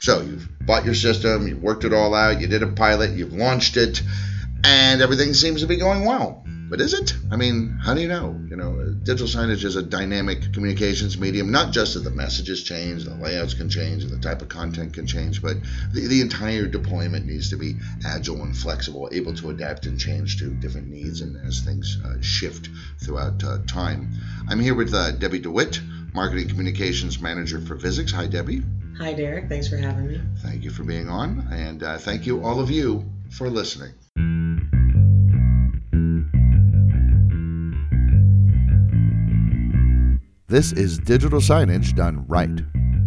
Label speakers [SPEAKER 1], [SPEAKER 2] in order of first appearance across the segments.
[SPEAKER 1] So you've bought your system, you've worked it all out, you did a pilot, you've launched it, and everything seems to be going well. But is it? I mean, how do you know? You know, digital signage is a dynamic communications medium, not just that the messages change, the layouts can change, and the type of content can change, but the, the entire deployment needs to be agile and flexible, able to adapt and change to different needs and as things uh, shift throughout uh, time. I'm here with uh, Debbie DeWitt, Marketing Communications Manager for Visix. Hi, Debbie.
[SPEAKER 2] Hi, Derek. Thanks for having me.
[SPEAKER 1] Thank you for being on, and uh, thank you, all of you, for listening. This is digital signage done right.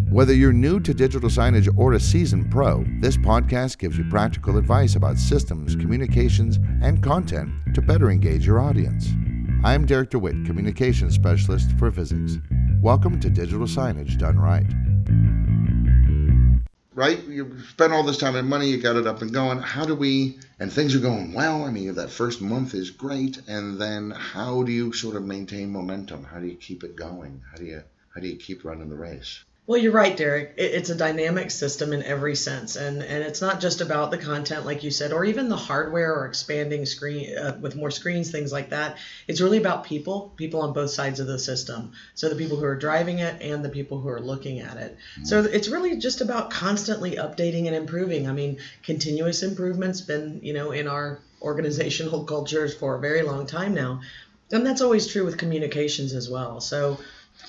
[SPEAKER 1] Whether you're new to digital signage or a seasoned pro, this podcast gives you practical advice about systems, communications, and content to better engage your audience. I'm Derek DeWitt, Communications Specialist for Visix. Welcome to Digital Signage Done Right right? You spent all this time and money, you got it up and going. How do we, and things are going well. I mean, that first month is great. And then how do you sort of maintain momentum? How do you keep it going? How do you, how do you keep running the race?
[SPEAKER 2] Well, you're right, Derek. It's a dynamic system in every sense, and and it's not just about the content, like you said, or even the hardware or expanding screen uh, with more screens, things like that. It's really about people, people on both sides of the system. So the people who are driving it and the people who are looking at it. Mm-hmm. So it's really just about constantly updating and improving. I mean, continuous improvement's been you know in our organizational cultures for a very long time now, and that's always true with communications as well. So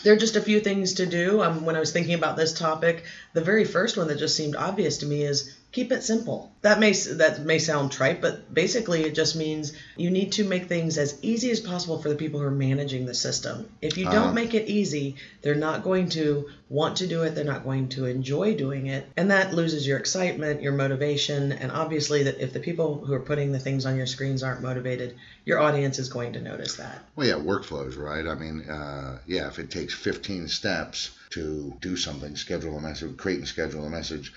[SPEAKER 2] there are just a few things to do. Um, when I was thinking about this topic, the very first one that just seemed obvious to me is keep it simple. That may that may sound trite, but basically it just means you need to make things as easy as possible for the people who are managing the system. If you don't uh, make it easy, they're not going to want to do it, they're not going to enjoy doing it, and that loses your excitement, your motivation, and obviously that if the people who are putting the things on your screens aren't motivated, your audience is going to notice that.
[SPEAKER 1] Well, yeah, workflows, right? I mean, uh, yeah, if it takes 15 steps to do something, schedule a message, create and schedule a message,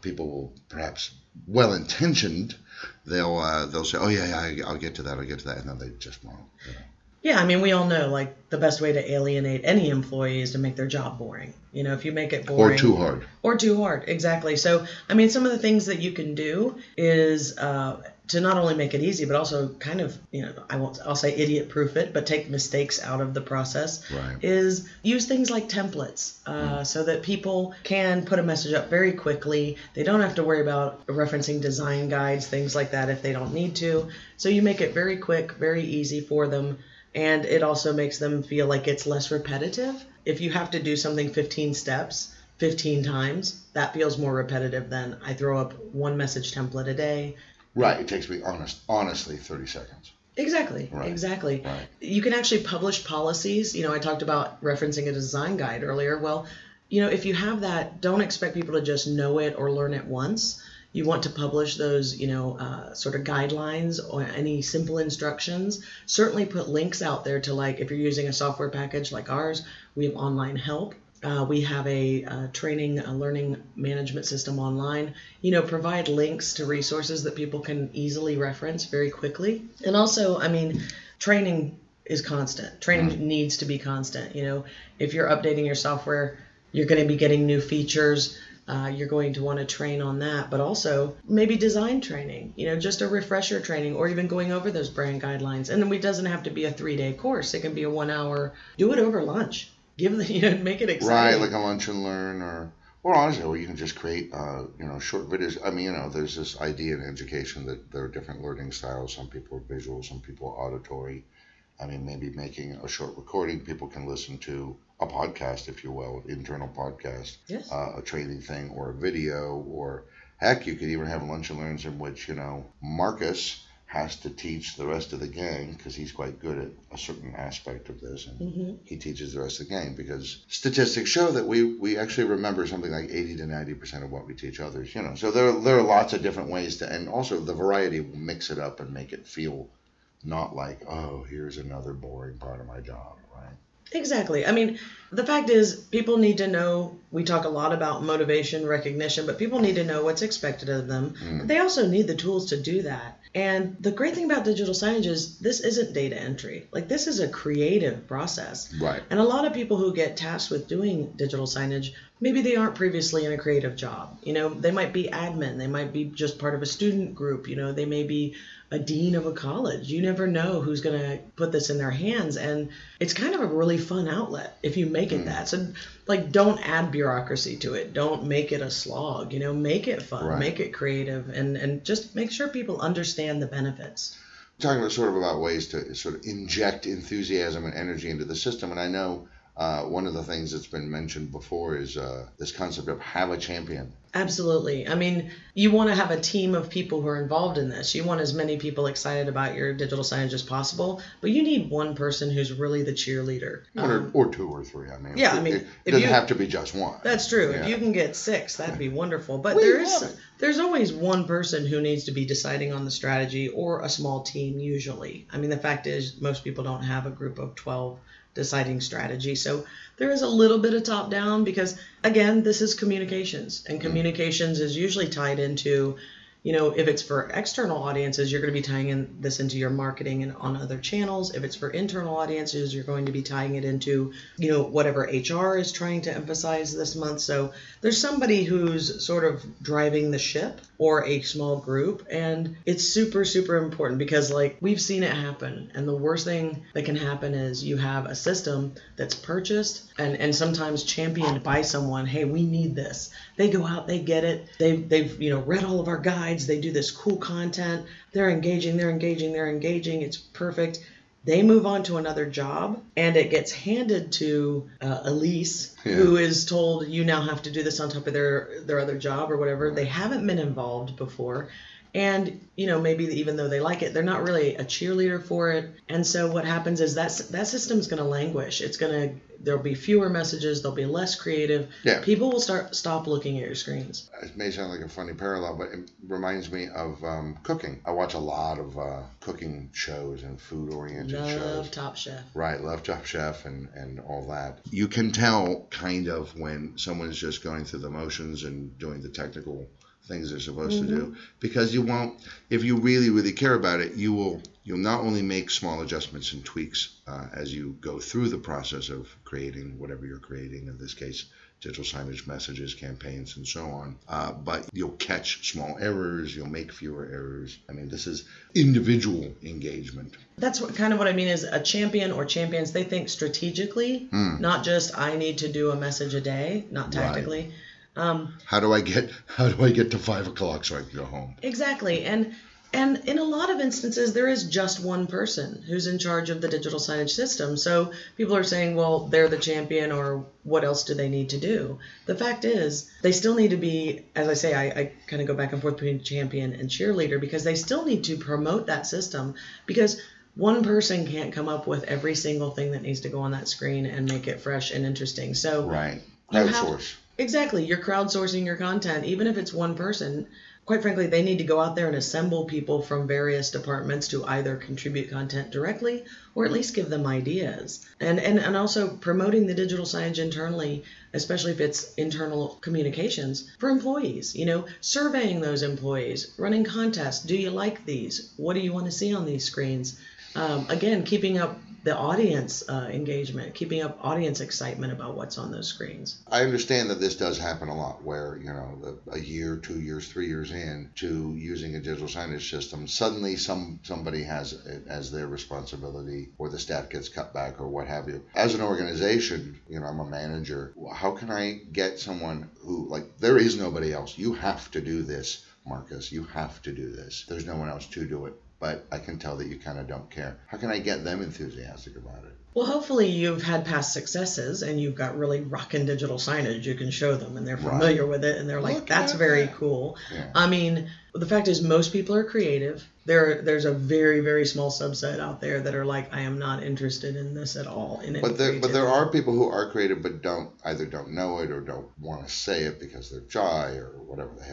[SPEAKER 1] people will perhaps well intentioned, they'll uh, they'll say, oh yeah, yeah, I'll get to that, I'll get to that, and then they just won't. You know.
[SPEAKER 2] Yeah, I mean, we all know like the best way to alienate any employee is to make their job boring. You know, if you make it boring
[SPEAKER 1] or too hard,
[SPEAKER 2] or too hard, exactly. So, I mean, some of the things that you can do is uh, to not only make it easy, but also kind of, you know, I won't, I'll say idiot proof it, but take mistakes out of the process.
[SPEAKER 1] Right.
[SPEAKER 2] Is use things like templates uh, mm. so that people can put a message up very quickly. They don't have to worry about referencing design guides, things like that, if they don't need to. So you make it very quick, very easy for them, and it also makes them feel like it's less repetitive. If you have to do something 15 steps, 15 times, that feels more repetitive than I throw up one message template a day
[SPEAKER 1] Right. It takes me honest, honestly, 30 seconds.
[SPEAKER 2] Exactly. Right. Exactly. Right. You can actually publish policies. You know, I talked about referencing a design guide earlier. Well, you know, if you have that, don't expect people to just know it or learn it once. You want to publish those, you know, uh, sort of guidelines or any simple instructions. Certainly put links out there to like if you're using a software package like ours, we have online help uh, we have a, a training, a learning management system online. You know, provide links to resources that people can easily reference very quickly. And also, I mean, training is constant. Training mm-hmm. needs to be constant. You know, if you're updating your software, you're going to be getting new features. Uh, you're going to want to train on that, but also maybe design training, you know, just a refresher training or even going over those brand guidelines. And then it doesn't have to be a three day course, it can be a one hour, do it over lunch give the you know make it exciting.
[SPEAKER 1] Right, like a lunch and learn or or honestly, or you can just create uh, you know short videos. I mean, you know, there's this idea in education that there are different learning styles. Some people are visual, some people are auditory. I mean, maybe making a short recording people can listen to a podcast, if you will, internal podcast,
[SPEAKER 2] yes.
[SPEAKER 1] uh, a training thing, or a video, or heck, you could even have lunch and learns in which you know Marcus has to teach the rest of the gang because he's quite good at a certain aspect of this and mm-hmm. he teaches the rest of the gang because statistics show that we, we actually remember something like 80 to 90% of what we teach others you know so there, there are lots of different ways to and also the variety will mix it up and make it feel not like oh here's another boring part of my job right
[SPEAKER 2] Exactly. I mean, the fact is, people need to know. We talk a lot about motivation, recognition, but people need to know what's expected of them. Mm. They also need the tools to do that. And the great thing about digital signage is this isn't data entry. Like, this is a creative process.
[SPEAKER 1] Right.
[SPEAKER 2] And a lot of people who get tasked with doing digital signage maybe they aren't previously in a creative job. You know, they might be admin, they might be just part of a student group, you know, they may be a dean of a college. You never know who's going to put this in their hands. And it's kind of a really fun outlet if you make it mm. that. So, like, don't add bureaucracy to it. Don't make it a slog. You know, make it fun, right. make it creative, and, and just make sure people understand the benefits.
[SPEAKER 1] Talking about sort of about ways to sort of inject enthusiasm and energy into the system. And I know uh, one of the things that's been mentioned before is uh, this concept of have a champion.
[SPEAKER 2] Absolutely. I mean, you want to have a team of people who are involved in this. You want as many people excited about your digital signage as possible, but you need one person who's really the cheerleader.
[SPEAKER 1] One um, or, or, two or three. I mean,
[SPEAKER 2] yeah, I mean,
[SPEAKER 1] it, it doesn't you, have to be just one.
[SPEAKER 2] That's true. Yeah. If you can get six, that'd be wonderful. But we there is there's always one person who needs to be deciding on the strategy or a small team usually. I mean, the fact is most people don't have a group of 12 deciding strategy. So there is a little bit of top down because again, this is communications and mm-hmm. communications is usually tied into you know, if it's for external audiences, you're going to be tying in this into your marketing and on other channels. If it's for internal audiences, you're going to be tying it into, you know, whatever HR is trying to emphasize this month. So there's somebody who's sort of driving the ship or a small group. And it's super, super important because, like, we've seen it happen. And the worst thing that can happen is you have a system that's purchased and, and sometimes championed by someone. Hey, we need this. They go out, they get it. They've, they've, you know, read all of our guides. They do this cool content. They're engaging, they're engaging, they're engaging. It's perfect they move on to another job and it gets handed to uh, elise yeah. who is told you now have to do this on top of their their other job or whatever they haven't been involved before and you know maybe even though they like it they're not really a cheerleader for it. And so what happens is that that system's going to languish. It's going to there'll be fewer messages they'll be less creative.
[SPEAKER 1] Yeah.
[SPEAKER 2] people will start stop looking at your screens.
[SPEAKER 1] It may sound like a funny parallel but it reminds me of um, cooking. I watch a lot of uh, cooking shows and food oriented shows.
[SPEAKER 2] Love top chef.
[SPEAKER 1] Right love top chef and and all that. You can tell kind of when someone's just going through the motions and doing the technical things they're supposed mm-hmm. to do mm-hmm. because you won't if you really really care about it you will you'll not only make small adjustments and tweaks uh, as you go through the process of creating whatever you're creating in this case digital signage messages campaigns and so on uh, but you'll catch small errors you'll make fewer errors i mean this is individual engagement
[SPEAKER 2] that's what kind of what i mean is a champion or champions they think strategically mm. not just i need to do a message a day not tactically right
[SPEAKER 1] um, how do I get how do I get to five o'clock so I can go home?
[SPEAKER 2] Exactly, and and in a lot of instances, there is just one person who's in charge of the digital signage system. So people are saying, well, they're the champion, or what else do they need to do? The fact is, they still need to be, as I say, I, I kind of go back and forth between champion and cheerleader because they still need to promote that system because one person can't come up with every single thing that needs to go on that screen and make it fresh and interesting. So
[SPEAKER 1] right, outsource.
[SPEAKER 2] Exactly. You're crowdsourcing your content, even if it's one person. Quite frankly, they need to go out there and assemble people from various departments to either contribute content directly or at least give them ideas. And, and, and also promoting the digital signage internally, especially if it's internal communications for employees, you know, surveying those employees, running contests. Do you like these? What do you want to see on these screens? Um, again, keeping up the audience uh, engagement, keeping up audience excitement about what's on those screens.
[SPEAKER 1] I understand that this does happen a lot, where you know, a year, two years, three years in to using a digital signage system, suddenly some somebody has it as their responsibility, or the staff gets cut back, or what have you. As an organization, you know, I'm a manager. How can I get someone who like there is nobody else? You have to do this. Marcus, you have to do this. There's no one else to do it but I can tell that you kind of don't care. How can I get them enthusiastic about it?
[SPEAKER 2] Well, hopefully you've had past successes and you've got really rockin' digital signage you can show them and they're familiar right. with it and they're like, Look that's very that. cool. Yeah. I mean, the fact is most people are creative. There, there's a very, very small subset out there that are like, I am not interested in this at all. In
[SPEAKER 1] but there, but there are people who are creative but don't either don't know it or don't want to say it because they're shy or whatever they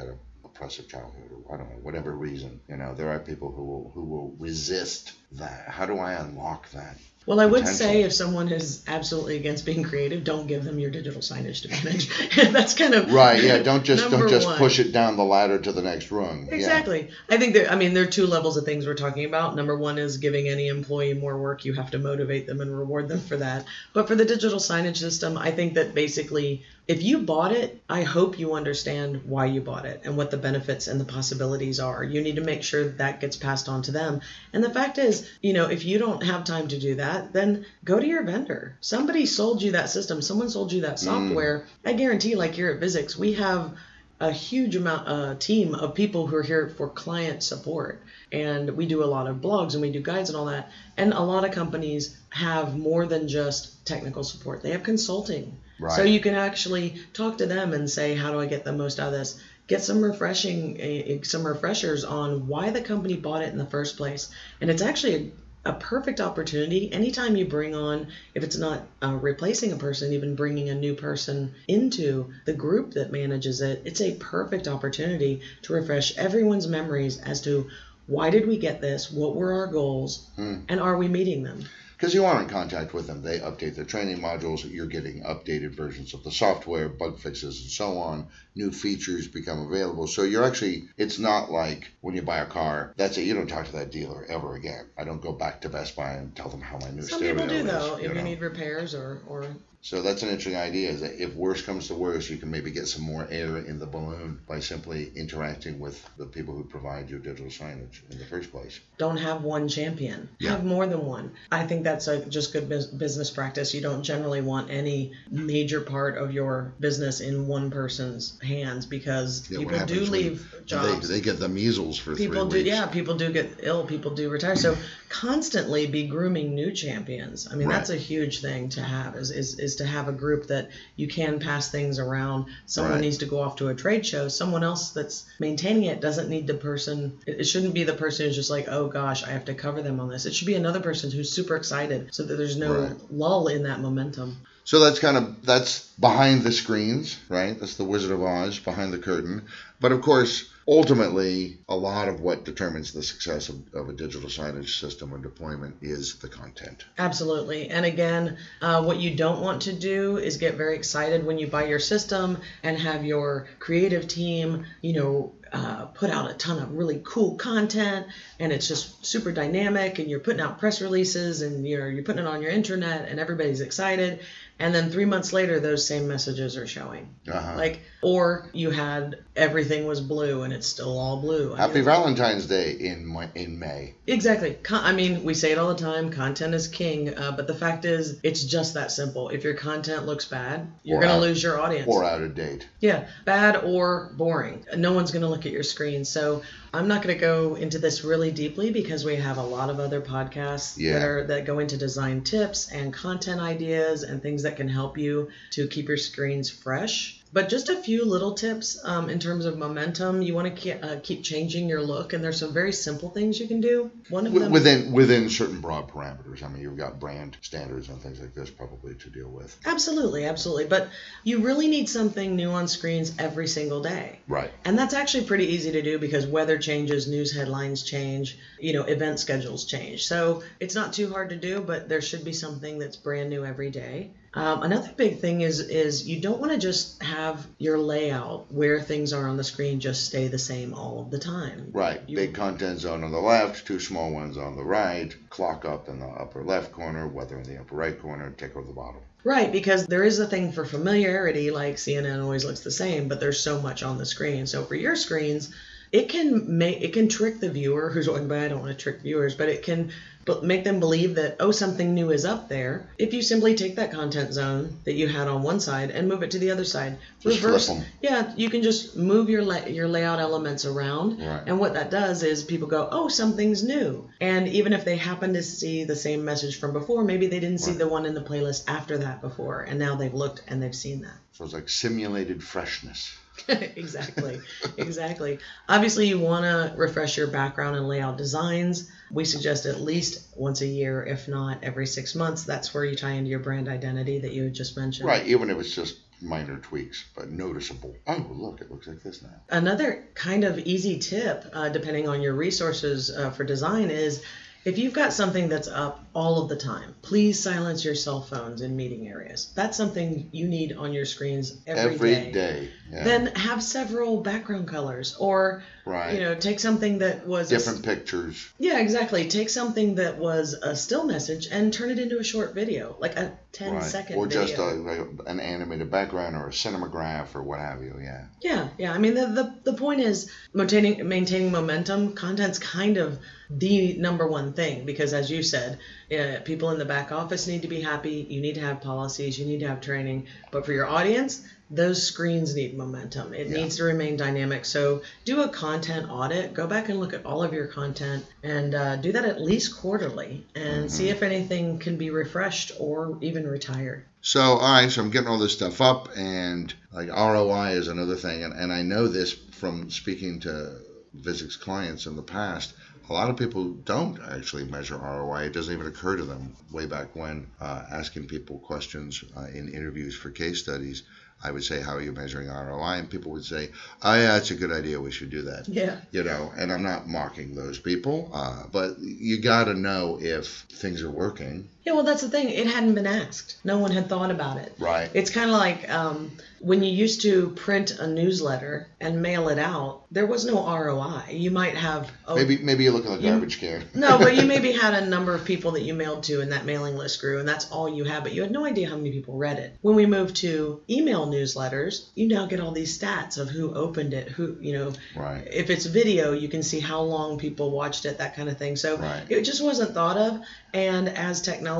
[SPEAKER 1] had oppressive childhood or I don't know whatever reason. You know, there are people who will who will resist that? How do I unlock that?
[SPEAKER 2] Well, I would
[SPEAKER 1] potential.
[SPEAKER 2] say if someone is absolutely against being creative, don't give them your digital signage to manage. That's kind of
[SPEAKER 1] Right, yeah. Don't just don't just
[SPEAKER 2] one.
[SPEAKER 1] push it down the ladder to the next rung. Yeah.
[SPEAKER 2] Exactly. I think there. I mean, there are two levels of things we're talking about. Number one is giving any employee more work. You have to motivate them and reward them for that. But for the digital signage system, I think that basically, if you bought it, I hope you understand why you bought it and what the benefits and the possibilities are. You need to make sure that, that gets passed on to them. And the fact is, you know, if you don't have time to do that, then go to your vendor. Somebody sold you that system. Someone sold you that software. I guarantee, like here at Visix, we have a huge amount uh, team of people who are here for client support and we do a lot of blogs and we do guides and all that and a lot of companies have more than just technical support they have consulting
[SPEAKER 1] Right.
[SPEAKER 2] so you can actually talk to them and say how do i get the most out of this? Get some refreshing uh, some refreshers on why the company bought it in the first place. And it's actually a, a perfect opportunity. Anytime you bring on if it's not uh, replacing a person even bringing a new person into the group that manages it it's a perfect opportunity to refresh everyone's memories as to why did we get this? What were our goals?
[SPEAKER 1] Hmm.
[SPEAKER 2] and are we meeting them
[SPEAKER 1] Because you are in contact with them. They update their training modules. You're getting updated versions of the software, bug fixes, and so on. New features become available. So you're actually, it's not like when you buy a car, that's it. You don't talk to that dealer ever again. I don't go back to Best Buy and tell them how my new
[SPEAKER 2] some
[SPEAKER 1] stereo
[SPEAKER 2] people do
[SPEAKER 1] is.
[SPEAKER 2] though if you
[SPEAKER 1] know?
[SPEAKER 2] need repairs or or
[SPEAKER 1] So that's an interesting idea. Is that if worse comes to worse, you can maybe get some more air in the balloon by simply interacting with the people who provide your digital signage in the first place.
[SPEAKER 2] don't have one champion
[SPEAKER 1] Yeah.
[SPEAKER 2] have more than one i think that's a just good business practice you don't generally want any major part of your business in one person's hands because
[SPEAKER 1] Yeah,
[SPEAKER 2] people do leave jobs
[SPEAKER 1] They, they get the measles for
[SPEAKER 2] people do
[SPEAKER 1] weeks.
[SPEAKER 2] yeah people do get ill people do retire so constantly be grooming new champions i mean
[SPEAKER 1] Right.
[SPEAKER 2] that's a huge thing to have is, is is to have a group that you can pass things around someone
[SPEAKER 1] Right.
[SPEAKER 2] needs to go off to a trade show someone else that's maintaining it doesn't need the person it, it shouldn't be the person who's just like oh gosh i have to cover them on this it should be another person who's super excited so that there's no
[SPEAKER 1] Right.
[SPEAKER 2] lull in that momentum
[SPEAKER 1] So that's kind of that's behind the screens, right? That's the Wizard of Oz behind the curtain. But of course, ultimately, a lot of what determines the success of, of a digital signage system or deployment is the content.
[SPEAKER 2] Absolutely. And again, uh, what you don't want to do is get very excited when you buy your system and have your creative team, you know, uh, put out a ton of really cool content and it's just super dynamic and you're putting out press releases and you're, you're putting it on your internet and everybody's excited. And then three months later, those same messages are showing.
[SPEAKER 1] Uh-huh.
[SPEAKER 2] Like, or you had everything was blue and it's still all blue. I
[SPEAKER 1] Happy
[SPEAKER 2] mean,
[SPEAKER 1] Valentine's Day in in May.
[SPEAKER 2] Exactly. Con- I mean, we say it all the time content is king, uh, but the fact is, it's just that simple. If your content looks bad, you're going to lose your audience.
[SPEAKER 1] Or out of date.
[SPEAKER 2] yeah, bad or boring. No one's going to look at your screen. So I'm not going to go into this really deeply because we have a lot of other podcasts
[SPEAKER 1] Yeah.
[SPEAKER 2] that are that go into design tips and content ideas and things that can help you to keep your screens fresh. But just a few little tips um, in terms of momentum. You want to keep, uh, keep changing your look, and there's some very simple things you can do. One of them
[SPEAKER 1] Within within certain broad parameters. I mean, you've got brand standards and things like this probably to deal with.
[SPEAKER 2] Absolutely, absolutely. But you really need something new on screens every single day.
[SPEAKER 1] Right.
[SPEAKER 2] And that's actually pretty easy to do because weather changes, news headlines change, you know, event schedules change. So it's not too hard to do, but there should be something that's brand new every day. Um, another big thing is is you don't want to just have your layout where things are on the screen just stay the same all of the time.
[SPEAKER 1] Right.
[SPEAKER 2] You-
[SPEAKER 1] Big content zone on the left, two small ones on the right, clock up in the upper left corner, weather in the upper right corner, tick over the bottom.
[SPEAKER 2] Right, because there is a thing for familiarity, like CNN always looks the same, but there's so much on the screen. So for your screens, it can make it can trick the viewer who's walking by. I don't want to trick viewers, but it can but make them believe that oh something new is up there. If you simply take that content zone that you had on one side and move it to the other side,
[SPEAKER 1] Just
[SPEAKER 2] reverse. Yeah, you can just move your la- your layout elements around,
[SPEAKER 1] Right.
[SPEAKER 2] and what that does is people go, oh, something's new. And even if they happen to see the same message from before, maybe they didn't see
[SPEAKER 1] Right.
[SPEAKER 2] the one in the playlist after that before, and now they've looked and they've seen that.
[SPEAKER 1] So it's like simulated freshness.
[SPEAKER 2] exactly, exactly. Obviously, you want to refresh your background and layout designs. We suggest at least once a year, if not every six months. That's where you tie into your brand identity that you had just mentioned.
[SPEAKER 1] Right, even if it's just minor tweaks, but noticeable. Oh, look, it looks like this now.
[SPEAKER 2] Another kind of easy tip, uh, depending on your resources uh, for design, is if you've got something that's up all of the time, please silence your cell phones in meeting areas. That's something you need on your screens every,
[SPEAKER 1] Every
[SPEAKER 2] day.
[SPEAKER 1] day. Yeah.
[SPEAKER 2] Then have several background colors, or
[SPEAKER 1] right.
[SPEAKER 2] you know, take something that was a
[SPEAKER 1] Different pictures.
[SPEAKER 2] yeah, exactly. Take something that was a still message and turn it into a short video, like a 10
[SPEAKER 1] right.
[SPEAKER 2] second
[SPEAKER 1] or
[SPEAKER 2] video.
[SPEAKER 1] just a, like an animated background or a cinematograph or what have you. Yeah.
[SPEAKER 2] Yeah, yeah. I mean, the, the, the point is maintaining maintaining momentum. Content's kind of the number one thing because, as you said, uh, people in the back office need to be happy. You need to have policies. You need to have training. But for your audience, those screens need momentum. It
[SPEAKER 1] Yeah.
[SPEAKER 2] needs to remain dynamic. So do a content audit. Go back and look at all of your content and uh, do that at least quarterly and see if anything can be refreshed or even retired.
[SPEAKER 1] So, all right, so I'm getting all this stuff up, and like ROI is another thing, and, and I know this from speaking to Visix clients in the past. A lot of people don't actually measure ROI. It doesn't even occur to them. Way back when, uh, asking people questions uh, in interviews for case studies, I would say, "How are you measuring ROI?" And people would say, "Oh yeah, it's a good idea. We should do that."
[SPEAKER 2] Yeah.
[SPEAKER 1] you know, and I'm not mocking those people, uh, but you got to know if things are working,
[SPEAKER 2] Yeah, well, that's the thing. It hadn't been asked. No one had thought about it.
[SPEAKER 1] right?
[SPEAKER 2] It's kind of like um, when you used to print a newsletter and mail it out. There was no ROI. You might have oh,
[SPEAKER 1] Maybe maybe you look at the
[SPEAKER 2] You-
[SPEAKER 1] garbage can.
[SPEAKER 2] no, but you maybe had a number of people that you mailed to, and that mailing list grew, and that's all you had. But you had no idea how many people read it. When we moved to email newsletters, you now get all these stats of who opened it, who you know.
[SPEAKER 1] Right.
[SPEAKER 2] If it's video, you can see how long people watched it, that kind of thing. So
[SPEAKER 1] Right.
[SPEAKER 2] it just wasn't thought of. And as technology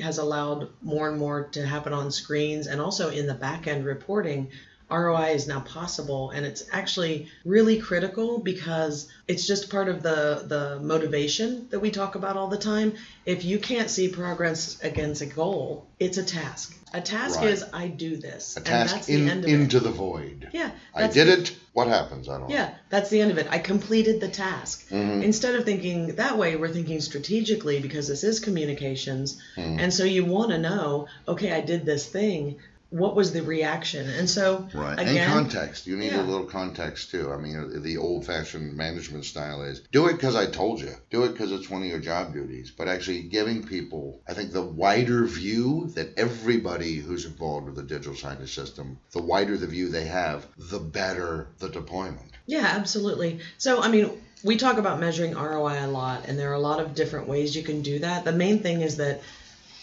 [SPEAKER 2] has allowed more and more to happen on screens and also in the back end reporting, ROI is now possible and it's actually really critical because it's just part of the the motivation that we talk about all the time. If you can't see progress against a goal, it's a task. A task
[SPEAKER 1] Right.
[SPEAKER 2] is I do this.
[SPEAKER 1] A
[SPEAKER 2] and
[SPEAKER 1] task
[SPEAKER 2] that's
[SPEAKER 1] in,
[SPEAKER 2] the end of
[SPEAKER 1] into
[SPEAKER 2] it.
[SPEAKER 1] the void.
[SPEAKER 2] Yeah.
[SPEAKER 1] I did
[SPEAKER 2] the-
[SPEAKER 1] it. What happens? I don't know.
[SPEAKER 2] Yeah, that's the end of it. I completed the task.
[SPEAKER 1] Mhm.
[SPEAKER 2] Instead of thinking that way, we're thinking strategically because this is communications.
[SPEAKER 1] Mhm.
[SPEAKER 2] And so you want to know, okay, I did this thing. What was the reaction? And so,
[SPEAKER 1] Right.
[SPEAKER 2] again,
[SPEAKER 1] and context. You need
[SPEAKER 2] Yeah.
[SPEAKER 1] a little context too. I mean, the old fashioned management style is do it because I told you. Do it because it's one of your job duties. But actually giving people, I think, the wider view that everybody who's involved with the digital signage system, the wider the view they have, the better the deployment.
[SPEAKER 2] Yeah, absolutely. So, I mean, we talk about measuring ROI a lot, and there are a lot of different ways you can do that. The main thing is that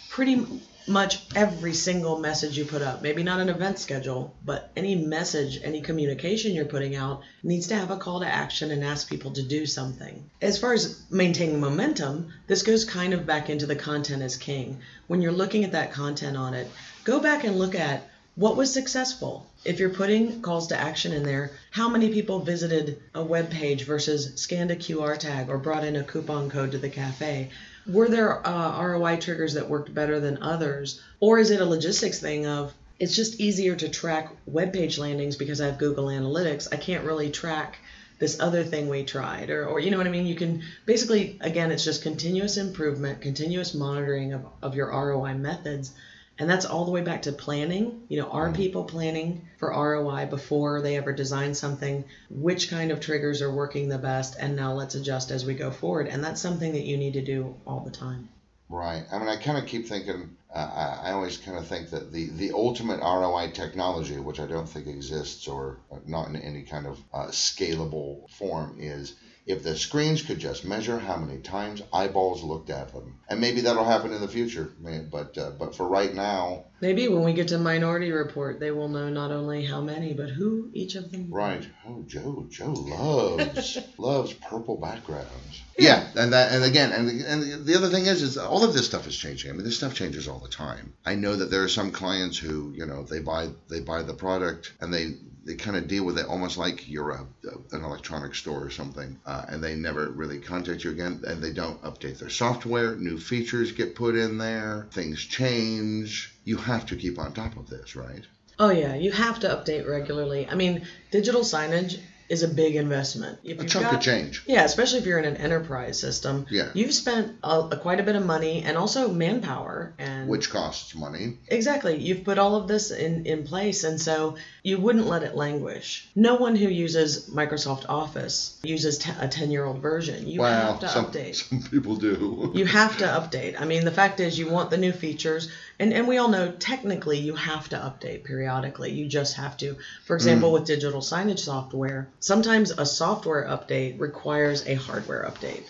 [SPEAKER 2] pretty much every single message you put up, maybe not an event schedule, but any message, any communication you're putting out needs to have a call to action and ask people to do something. As far as maintaining momentum, this goes kind of back into the content is king. When you're looking at that content on it, go back and look at what was successful? If you're putting calls to action in there, how many people visited a web page versus scanned a QR tag or brought in a coupon code to the cafe? Were there uh, ROI triggers that worked better than others? Or is it a logistics thing of it's just easier to track web page landings because I have Google Analytics? I can't really track this other thing we tried or, or you know what i mean you can basically again it's just continuous improvement continuous monitoring of, of your roi methods and that's all the way back to planning. You know, are people planning for ROI before they ever design something? Which kind of triggers are working the best? And now let's adjust as we go forward. And that's something that you need to do all the time.
[SPEAKER 1] Right. I mean, I kind of keep thinking. Uh, I, I always kind of think that the the ultimate ROI technology, which I don't think exists or not in any kind of uh, scalable form, is if the screens could just measure how many times eyeballs looked at them, and maybe that'll happen in the future. But uh, but for right now,
[SPEAKER 2] Maybe when we get to Minority Report, they will know not only how many, but who each of them.
[SPEAKER 1] right? Oh, Joe, Joe loves loves purple backgrounds. Yeah, and that and again, and the, and the other thing is, is all of this stuff is changing. I mean, this stuff changes all the time. I know that there are some clients who, you know, they buy they buy the product and they they kind of deal with it almost like you're a, an electronic store or something, uh, and they never really contact you again, and they don't update their software. New features get put in there, things change. You have to keep on top of this, right?
[SPEAKER 2] Oh, yeah, you have to update regularly. I mean, digital signage is a big investment. If
[SPEAKER 1] A chunk
[SPEAKER 2] got-
[SPEAKER 1] of change.
[SPEAKER 2] Yeah, especially if you're in an enterprise system.
[SPEAKER 1] Yeah.
[SPEAKER 2] You've spent a, a quite a bit of money and also manpower and
[SPEAKER 1] Which costs money.
[SPEAKER 2] Exactly. You've put all of this in, in place, and so you wouldn't let it languish. No one who uses Microsoft Office uses t- a 10 year old version. You
[SPEAKER 1] well,
[SPEAKER 2] have to
[SPEAKER 1] some,
[SPEAKER 2] update.
[SPEAKER 1] some people do.
[SPEAKER 2] You have to update. I mean, the fact is, you want the new features, and, and we all know technically you have to update periodically. You just have to. For example, mm. with digital signage software, sometimes a software update requires a hardware update.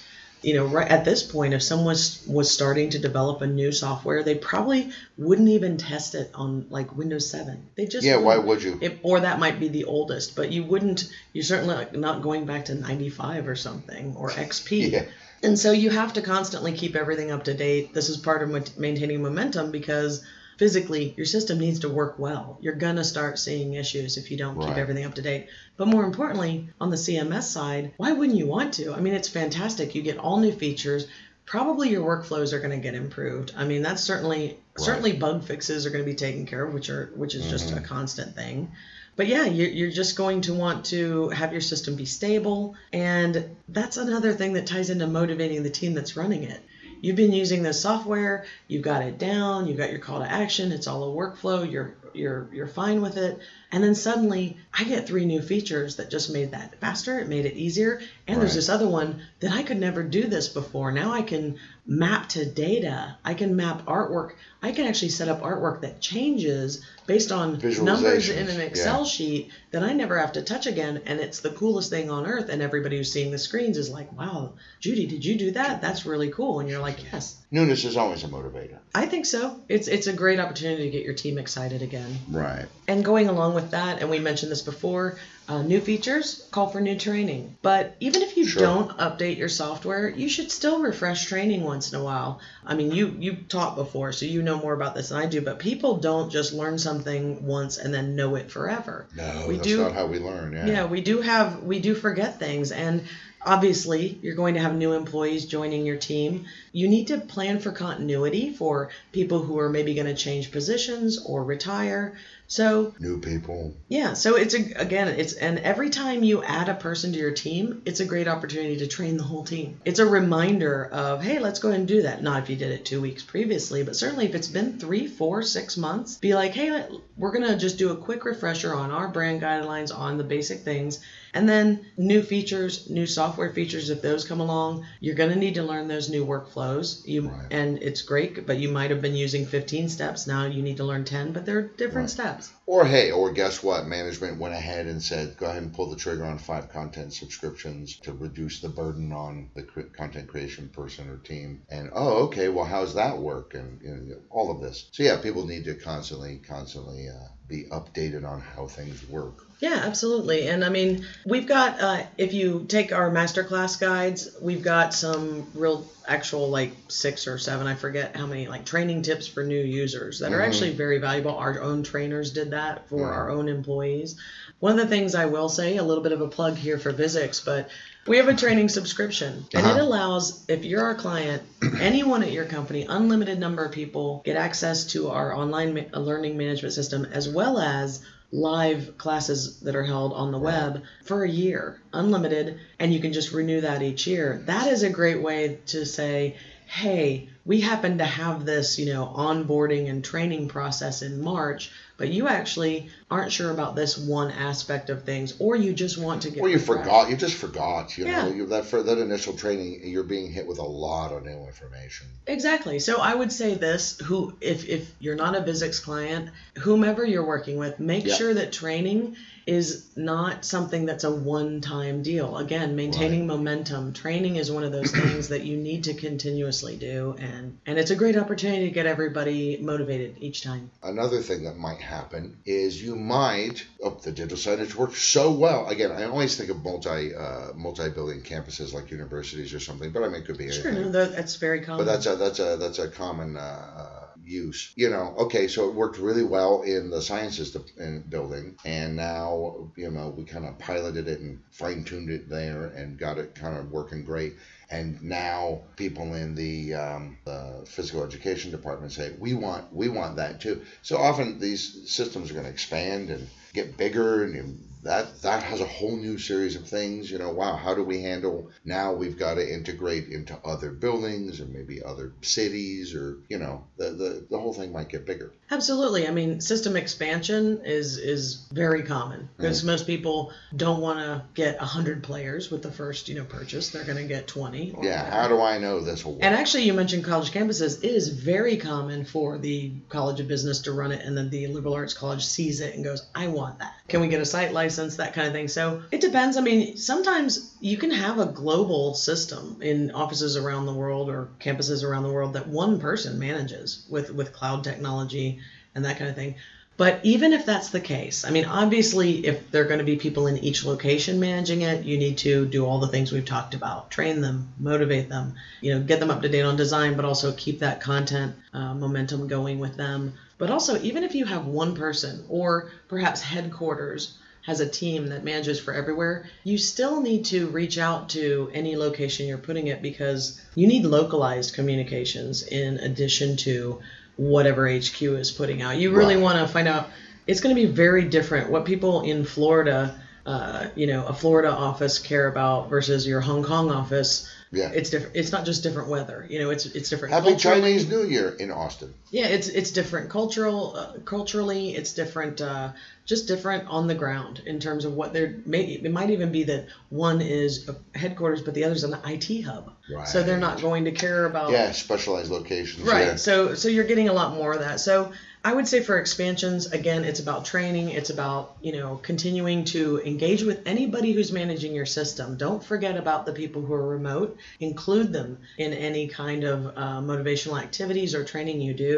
[SPEAKER 2] You know, right at this point, if someone was, was starting to develop a new software, they probably wouldn't even test it on like Windows 7. They just
[SPEAKER 1] yeah, why would you?
[SPEAKER 2] It, or that might be the oldest, but you wouldn't. You're certainly not going back to 95 or something or XP.
[SPEAKER 1] Yeah.
[SPEAKER 2] And so you have to constantly keep everything up to date. This is part of maintaining momentum because physically your system needs to work well. You're going to start seeing issues if you don't keep everything up to date. But more importantly, on the CMS side, why wouldn't you want to? I mean, it's fantastic. You get all new features. Probably your workflows are going to get improved. I mean, that's certainly certainly bug fixes are going to be taken care of, which are which is just a mm-hmm. constant thing. But yeah, you're, you're just going to want to have your system be stable. And that's another thing that ties into motivating the team that's running it. You've been using this software, you've got it down, you've got your call to action, it's all a workflow, you're you're you're fine with it. And then suddenly I get three new features that just made that faster, it made it easier. And there's this other one that I could never do this before. Now I can map to data. I can map artwork. I can actually set up artwork that changes based on numbers in an
[SPEAKER 1] yeah.
[SPEAKER 2] Excel sheet that I never have to touch again. And it's the coolest thing on earth. And everybody who's seeing the screens is like, wow, Judy, did you do that? That's really cool. And you're like, yes,
[SPEAKER 1] Newness is always a motivator.
[SPEAKER 2] I think so. It's, it's a great opportunity to get your team excited again.
[SPEAKER 1] Right.
[SPEAKER 2] And going along with that, and we mentioned this before, uh, new features call for new training. But even if you
[SPEAKER 1] Sure.
[SPEAKER 2] don't update your software, you should still refresh training once in a while. I mean, you you taught before, so you know more about this than I do. But people don't just learn something once and then know it forever.
[SPEAKER 1] No,
[SPEAKER 2] We
[SPEAKER 1] that's
[SPEAKER 2] do-
[SPEAKER 1] not how we learn. Yeah.
[SPEAKER 2] Yeah, we do have we do forget things and obviously you're going to have new employees joining your team. You need to plan for continuity for people who are maybe going to change positions or retire. So,
[SPEAKER 1] New people.
[SPEAKER 2] yeah, so it's a, again, it's and every time you add a person to your team, it's a great opportunity to train the whole team. It's a reminder of, hey, let's go ahead and do that. Not if you did it two weeks previously, but certainly if it's been three, four, six months, be like, hey, we're gonna just do a quick refresher on our brand guidelines on the basic things, and then new features, new software features. If those come along, you're gonna need to learn those new workflows. You
[SPEAKER 1] Right.
[SPEAKER 2] and it's great, but you might have been using 15 steps. Now you need to learn 10, but they're different
[SPEAKER 1] Right.
[SPEAKER 2] steps.
[SPEAKER 1] Or hey, or guess what? Management went ahead and said, go ahead and pull the trigger on five content subscriptions to reduce the burden on the content creation person or team. And oh, okay, well, how's that work? And you know, all of this. So yeah, people need to constantly, constantly uh, be updated on how things work.
[SPEAKER 2] Yeah, absolutely. And I mean, we've got, uh, if you take our masterclass guides, we've got some real actual like six or seven, I forget how many, like training tips for new users that are
[SPEAKER 1] Mhm.
[SPEAKER 2] actually very valuable. Our own trainers did that for
[SPEAKER 1] Mhm.
[SPEAKER 2] our own employees. One of the things I will say, a little bit of a plug here for Visix, but we have a training subscription and it
[SPEAKER 1] Uh-huh.
[SPEAKER 2] allows, if you're our client, anyone at your company, unlimited number of people get access to our online ma- learning management system as well as live classes that are held on the web for a year, unlimited, and you can just renew that each year. That is a great way to say, hey, we happen to have this, you know, onboarding and training process in March, but you actually aren't sure about this one aspect of things, or you just want to get
[SPEAKER 1] Or you
[SPEAKER 2] refreshed.
[SPEAKER 1] forgot, you just forgot, you know, you, that for that initial training, you're being hit with a lot of new information.
[SPEAKER 2] Exactly. So I would say this: who, if if you're not a Visix client, whomever you're working with, make
[SPEAKER 1] Yeah.
[SPEAKER 2] sure that training is not something that's a one-time deal. Again, maintaining momentum. Training is one of those things that you need to continuously do, and and it's a great opportunity to get everybody motivated each time.
[SPEAKER 1] Another thing that might happen is you might, oh, the digital signage works so well. Again, I always think of multi uh, multi building campuses like universities or something, but I mean it could be
[SPEAKER 2] Sure,
[SPEAKER 1] anything.
[SPEAKER 2] no, that's very common.
[SPEAKER 1] But that's a that's a that's a common uh, uh, use. You know, okay, so it worked really well in the sciences de- in building, and now you know we kind of piloted it and fine tuned it there and got it kind of working great. And now people in the, um, the physical education department say we want we want that too. So often these systems are going to expand and get bigger and that that has a whole new series of things. You know, wow, how do we handle now? We've got to integrate into other buildings or maybe other cities, or you know, the the, the whole thing might get bigger.
[SPEAKER 2] Absolutely. I mean, system expansion is is very common because
[SPEAKER 1] Mm.
[SPEAKER 2] most people don't want to get 100 players with the first, you know, purchase. They're going to get 20 or
[SPEAKER 1] Yeah,
[SPEAKER 2] whatever.
[SPEAKER 1] how do I know this will work?
[SPEAKER 2] And actually, you mentioned college campuses. It is very common for the College of Business to run it, and then the liberal arts college sees it and goes, "I want that. Can we get a site license? That kind of thing." So it depends. I mean, sometimes you can have a global system in offices around the world or campuses around the world that one person manages with with cloud technology and that kind of thing. But even if that's the case, I mean, obviously, if there are going to be people in each location managing it, you need to do all the things we've talked about train them, motivate them, you know, get them up to date on design, but also keep that content uh, momentum going with them. But also, even if you have one person or perhaps headquarters has a team that manages for everywhere, you still need to reach out to any location you're putting it because you need localized communications in addition to whatever HQ is putting out. You really
[SPEAKER 1] Right.
[SPEAKER 2] want to find out. It's going to be very different what people in Florida, uh, you know, a Florida office care about versus your Hong Kong office.
[SPEAKER 1] Yeah.
[SPEAKER 2] It's different. It's not just different weather. You know, it's it's different.
[SPEAKER 1] Happy
[SPEAKER 2] culturally.
[SPEAKER 1] Chinese New Year in Austin.
[SPEAKER 2] Yeah, it's it's different cultural uh, culturally. It's different, uh, just different on the ground in terms of what they're. May, it might even be that one is a headquarters, but the other's an IT hub. Right. So they're not going to care about.
[SPEAKER 1] Yeah, specialized locations.
[SPEAKER 2] Right.
[SPEAKER 1] Yeah.
[SPEAKER 2] So so you're getting a lot more of that. So I would say for expansions, again, it's about training. It's about you know continuing to engage with anybody who's managing your system. Don't forget about the people who are remote. Include them in any kind of uh, motivational activities or training you do.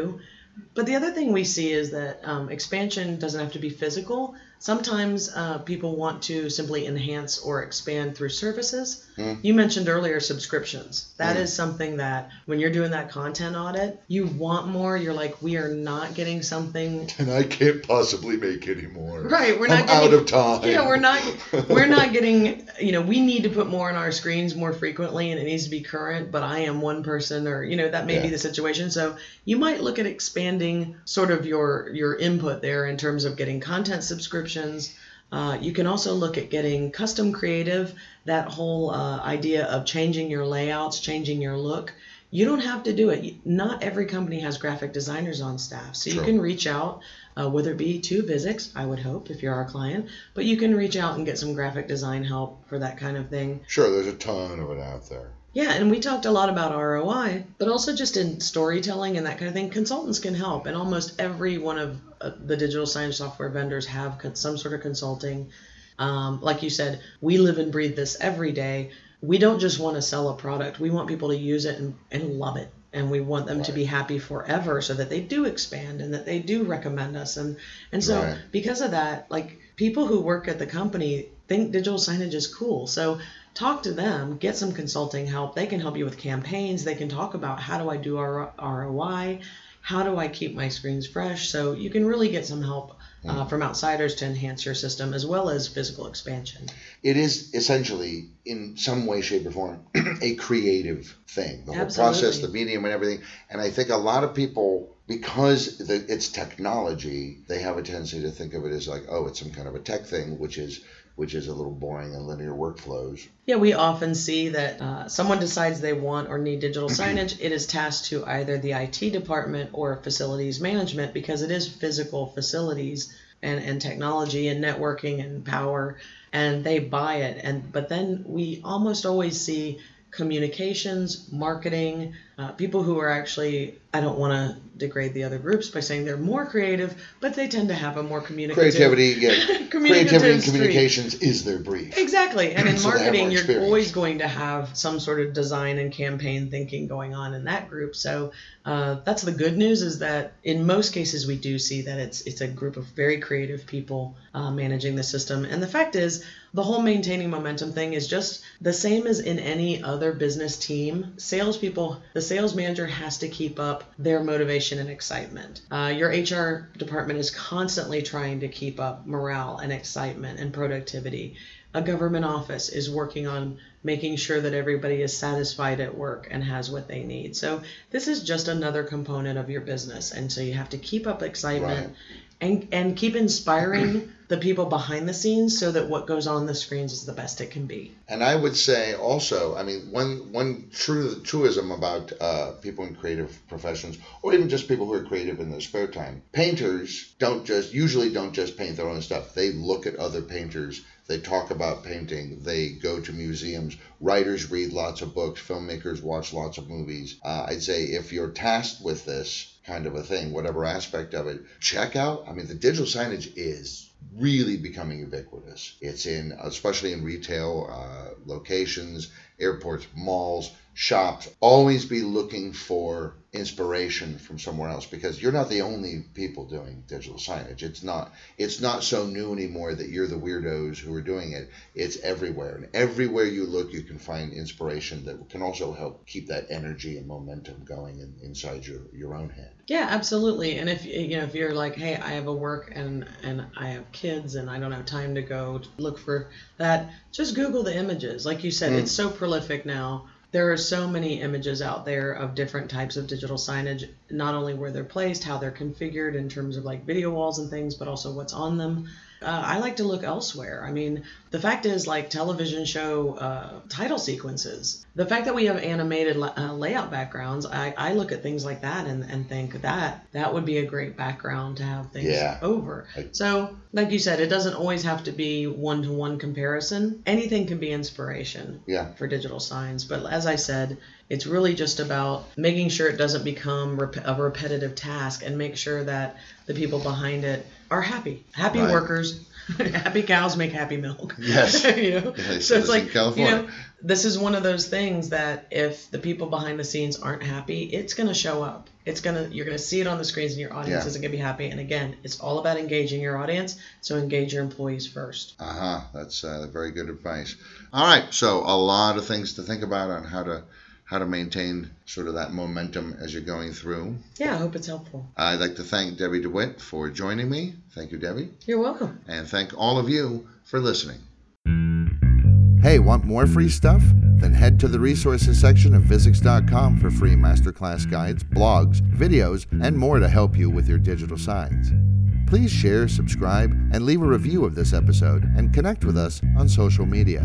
[SPEAKER 2] But the other thing we see is that um, expansion doesn't have to be physical. Sometimes uh, people want to simply enhance or expand through services.
[SPEAKER 1] Hmm.
[SPEAKER 2] You mentioned earlier subscriptions. That is
[SPEAKER 1] Mm.
[SPEAKER 2] something that when you're doing that content audit, you want more. You're like, we are not getting something.
[SPEAKER 1] And I can't possibly make any more.
[SPEAKER 2] Right, we're
[SPEAKER 1] I'm
[SPEAKER 2] not getting.
[SPEAKER 1] out of time.
[SPEAKER 2] Yeah, we're not we're not getting. You know, we need to put more on our screens more frequently, and it needs to be current. But I am one person, or you know, that may be the situation. So you might look at expanding sort of your your input there in terms of getting content subscriptions. Uh, you can also look at getting custom creative. That whole uh, idea of changing your layouts, changing your look. You don't have to do it. Not every company has graphic designers on staff, so you can reach out uh, whether it be to Visix, I would hope, if you're our client, but you can reach out and get some graphic design help for that kind of thing.
[SPEAKER 1] Sure, there's a ton of it out there.
[SPEAKER 2] Yeah, and we talked a lot about ROI, but also just in storytelling and that kind of thing. Consultants can help, and almost every one of uh, the digital signage software vendors have con- some sort of consulting. Um, like you said, we live and breathe this every day. We don't just want to sell a product, we want people to use it and, and love it. And we want them to be happy forever so that they do expand and that they do recommend us. And, and so,
[SPEAKER 1] Right.
[SPEAKER 2] because of that, like people who work at the company think digital signage is cool. So, talk to them, get some consulting help. They can help you with campaigns. They can talk about how do I do R- ROI? How do I keep my screens fresh? So you can really get some help uh, from outsiders to enhance your system as well as physical expansion.
[SPEAKER 1] It is essentially, in some way, shape, or form, a creative thing. The whole process, the medium, and everything. And I think a lot of people, because the, it's technology, they have a tendency to think of it as like, oh, it's some kind of a tech thing, which is which is a little boring and linear workflows.
[SPEAKER 2] Yeah, we often see that uh, someone decides they want or need digital signage. It is tasked to either the IT department or facilities management because it is physical facilities and, and technology and networking and power, and they buy it. And but then we almost always see communications, marketing, uh, people who are actually I don't want to degrade the other groups by saying they're more creative, but they tend to have a more communicative
[SPEAKER 1] Creativity, yeah,
[SPEAKER 2] communicative
[SPEAKER 1] creativity and communications is their brief.
[SPEAKER 2] Exactly. And in
[SPEAKER 1] So
[SPEAKER 2] marketing, you're always going to have some sort of design and campaign thinking going on in that group. So uh, that's the good news is that in most cases we do see that it's it's a group of very creative people uh, managing the system. And the fact is, the whole maintaining momentum thing is just the same as in any other business team. Salespeople, the sales manager has to keep up their motivation and excitement. Uh, your HR department is constantly trying to keep up morale and excitement and productivity. A government office is working on making sure that everybody is satisfied at work and has what they need. So this is just another component of your business, and so you have to keep up excitement.
[SPEAKER 1] Right.
[SPEAKER 2] and and keep inspiring the people behind the scenes so that what goes on the screens is the best it can be.
[SPEAKER 1] And I would say also, I mean, one one true truism about uh, people in creative professions, or even just people who are creative in their spare time, painters don't just usually don't just paint their own stuff. They look at other painters. They talk about painting. They go to museums. Writers read lots of books. Filmmakers watch lots of movies. Uh, I'd say if you're tasked with this kind of a thing, whatever aspect of it, check out. I mean, the digital signage is really becoming ubiquitous. It's in, especially in retail uh, locations, airports, malls, shops. Always be looking for inspiration from somewhere else because you're not the only people doing digital signage. It's not it's not so new anymore that you're the weirdos who are doing it. It's everywhere. And everywhere you look you can find inspiration that can also help keep that energy and momentum going in, inside your, your own head.
[SPEAKER 2] Yeah, absolutely. And if you know if you're like, "Hey, I have a work and and I have kids and I don't have time to go look for that," just Google the images. Like you said, mm. it's so prolific now there are so many images out there of different types of digital signage, not only where they're placed, how they're configured in terms of like video walls and things, but also what's on them. Uh, I like to look elsewhere. I mean, the fact is, like television show uh, title sequences, the fact that we have animated uh, layout backgrounds, I, I look at things like that and, and think that that would be a great background to have things yeah. over. So, like you said, it doesn't always have to be one to one comparison. Anything can be inspiration
[SPEAKER 1] yeah.
[SPEAKER 2] for digital signs. But as I said, it's really just about making sure it doesn't become rep- a repetitive task and make sure that the people behind it are happy. Happy right. workers, happy cows make happy milk.
[SPEAKER 1] Yes.
[SPEAKER 2] you know? Yeah, so it's like you know, this is one of those things that if the people behind the scenes aren't happy, it's going to show up. It's gonna you're gonna see it on the screens, and your audience yeah. isn't gonna be happy. And again, it's all about engaging your audience. So engage your employees first.
[SPEAKER 1] Uh huh. That's uh, very good advice. All right. So a lot of things to think about on how to how to maintain sort of that momentum as you're going through.
[SPEAKER 2] Yeah, I hope it's helpful.
[SPEAKER 1] I'd like to thank Debbie DeWitt for joining me. Thank you, Debbie.
[SPEAKER 2] You're welcome.
[SPEAKER 1] And thank all of you for listening.
[SPEAKER 3] Hey, want more free stuff? Then head to the resources section of Visix.com for free masterclass guides, blogs, videos, and more to help you with your digital signs. Please share, subscribe, and leave a review of this episode and connect with us on social media.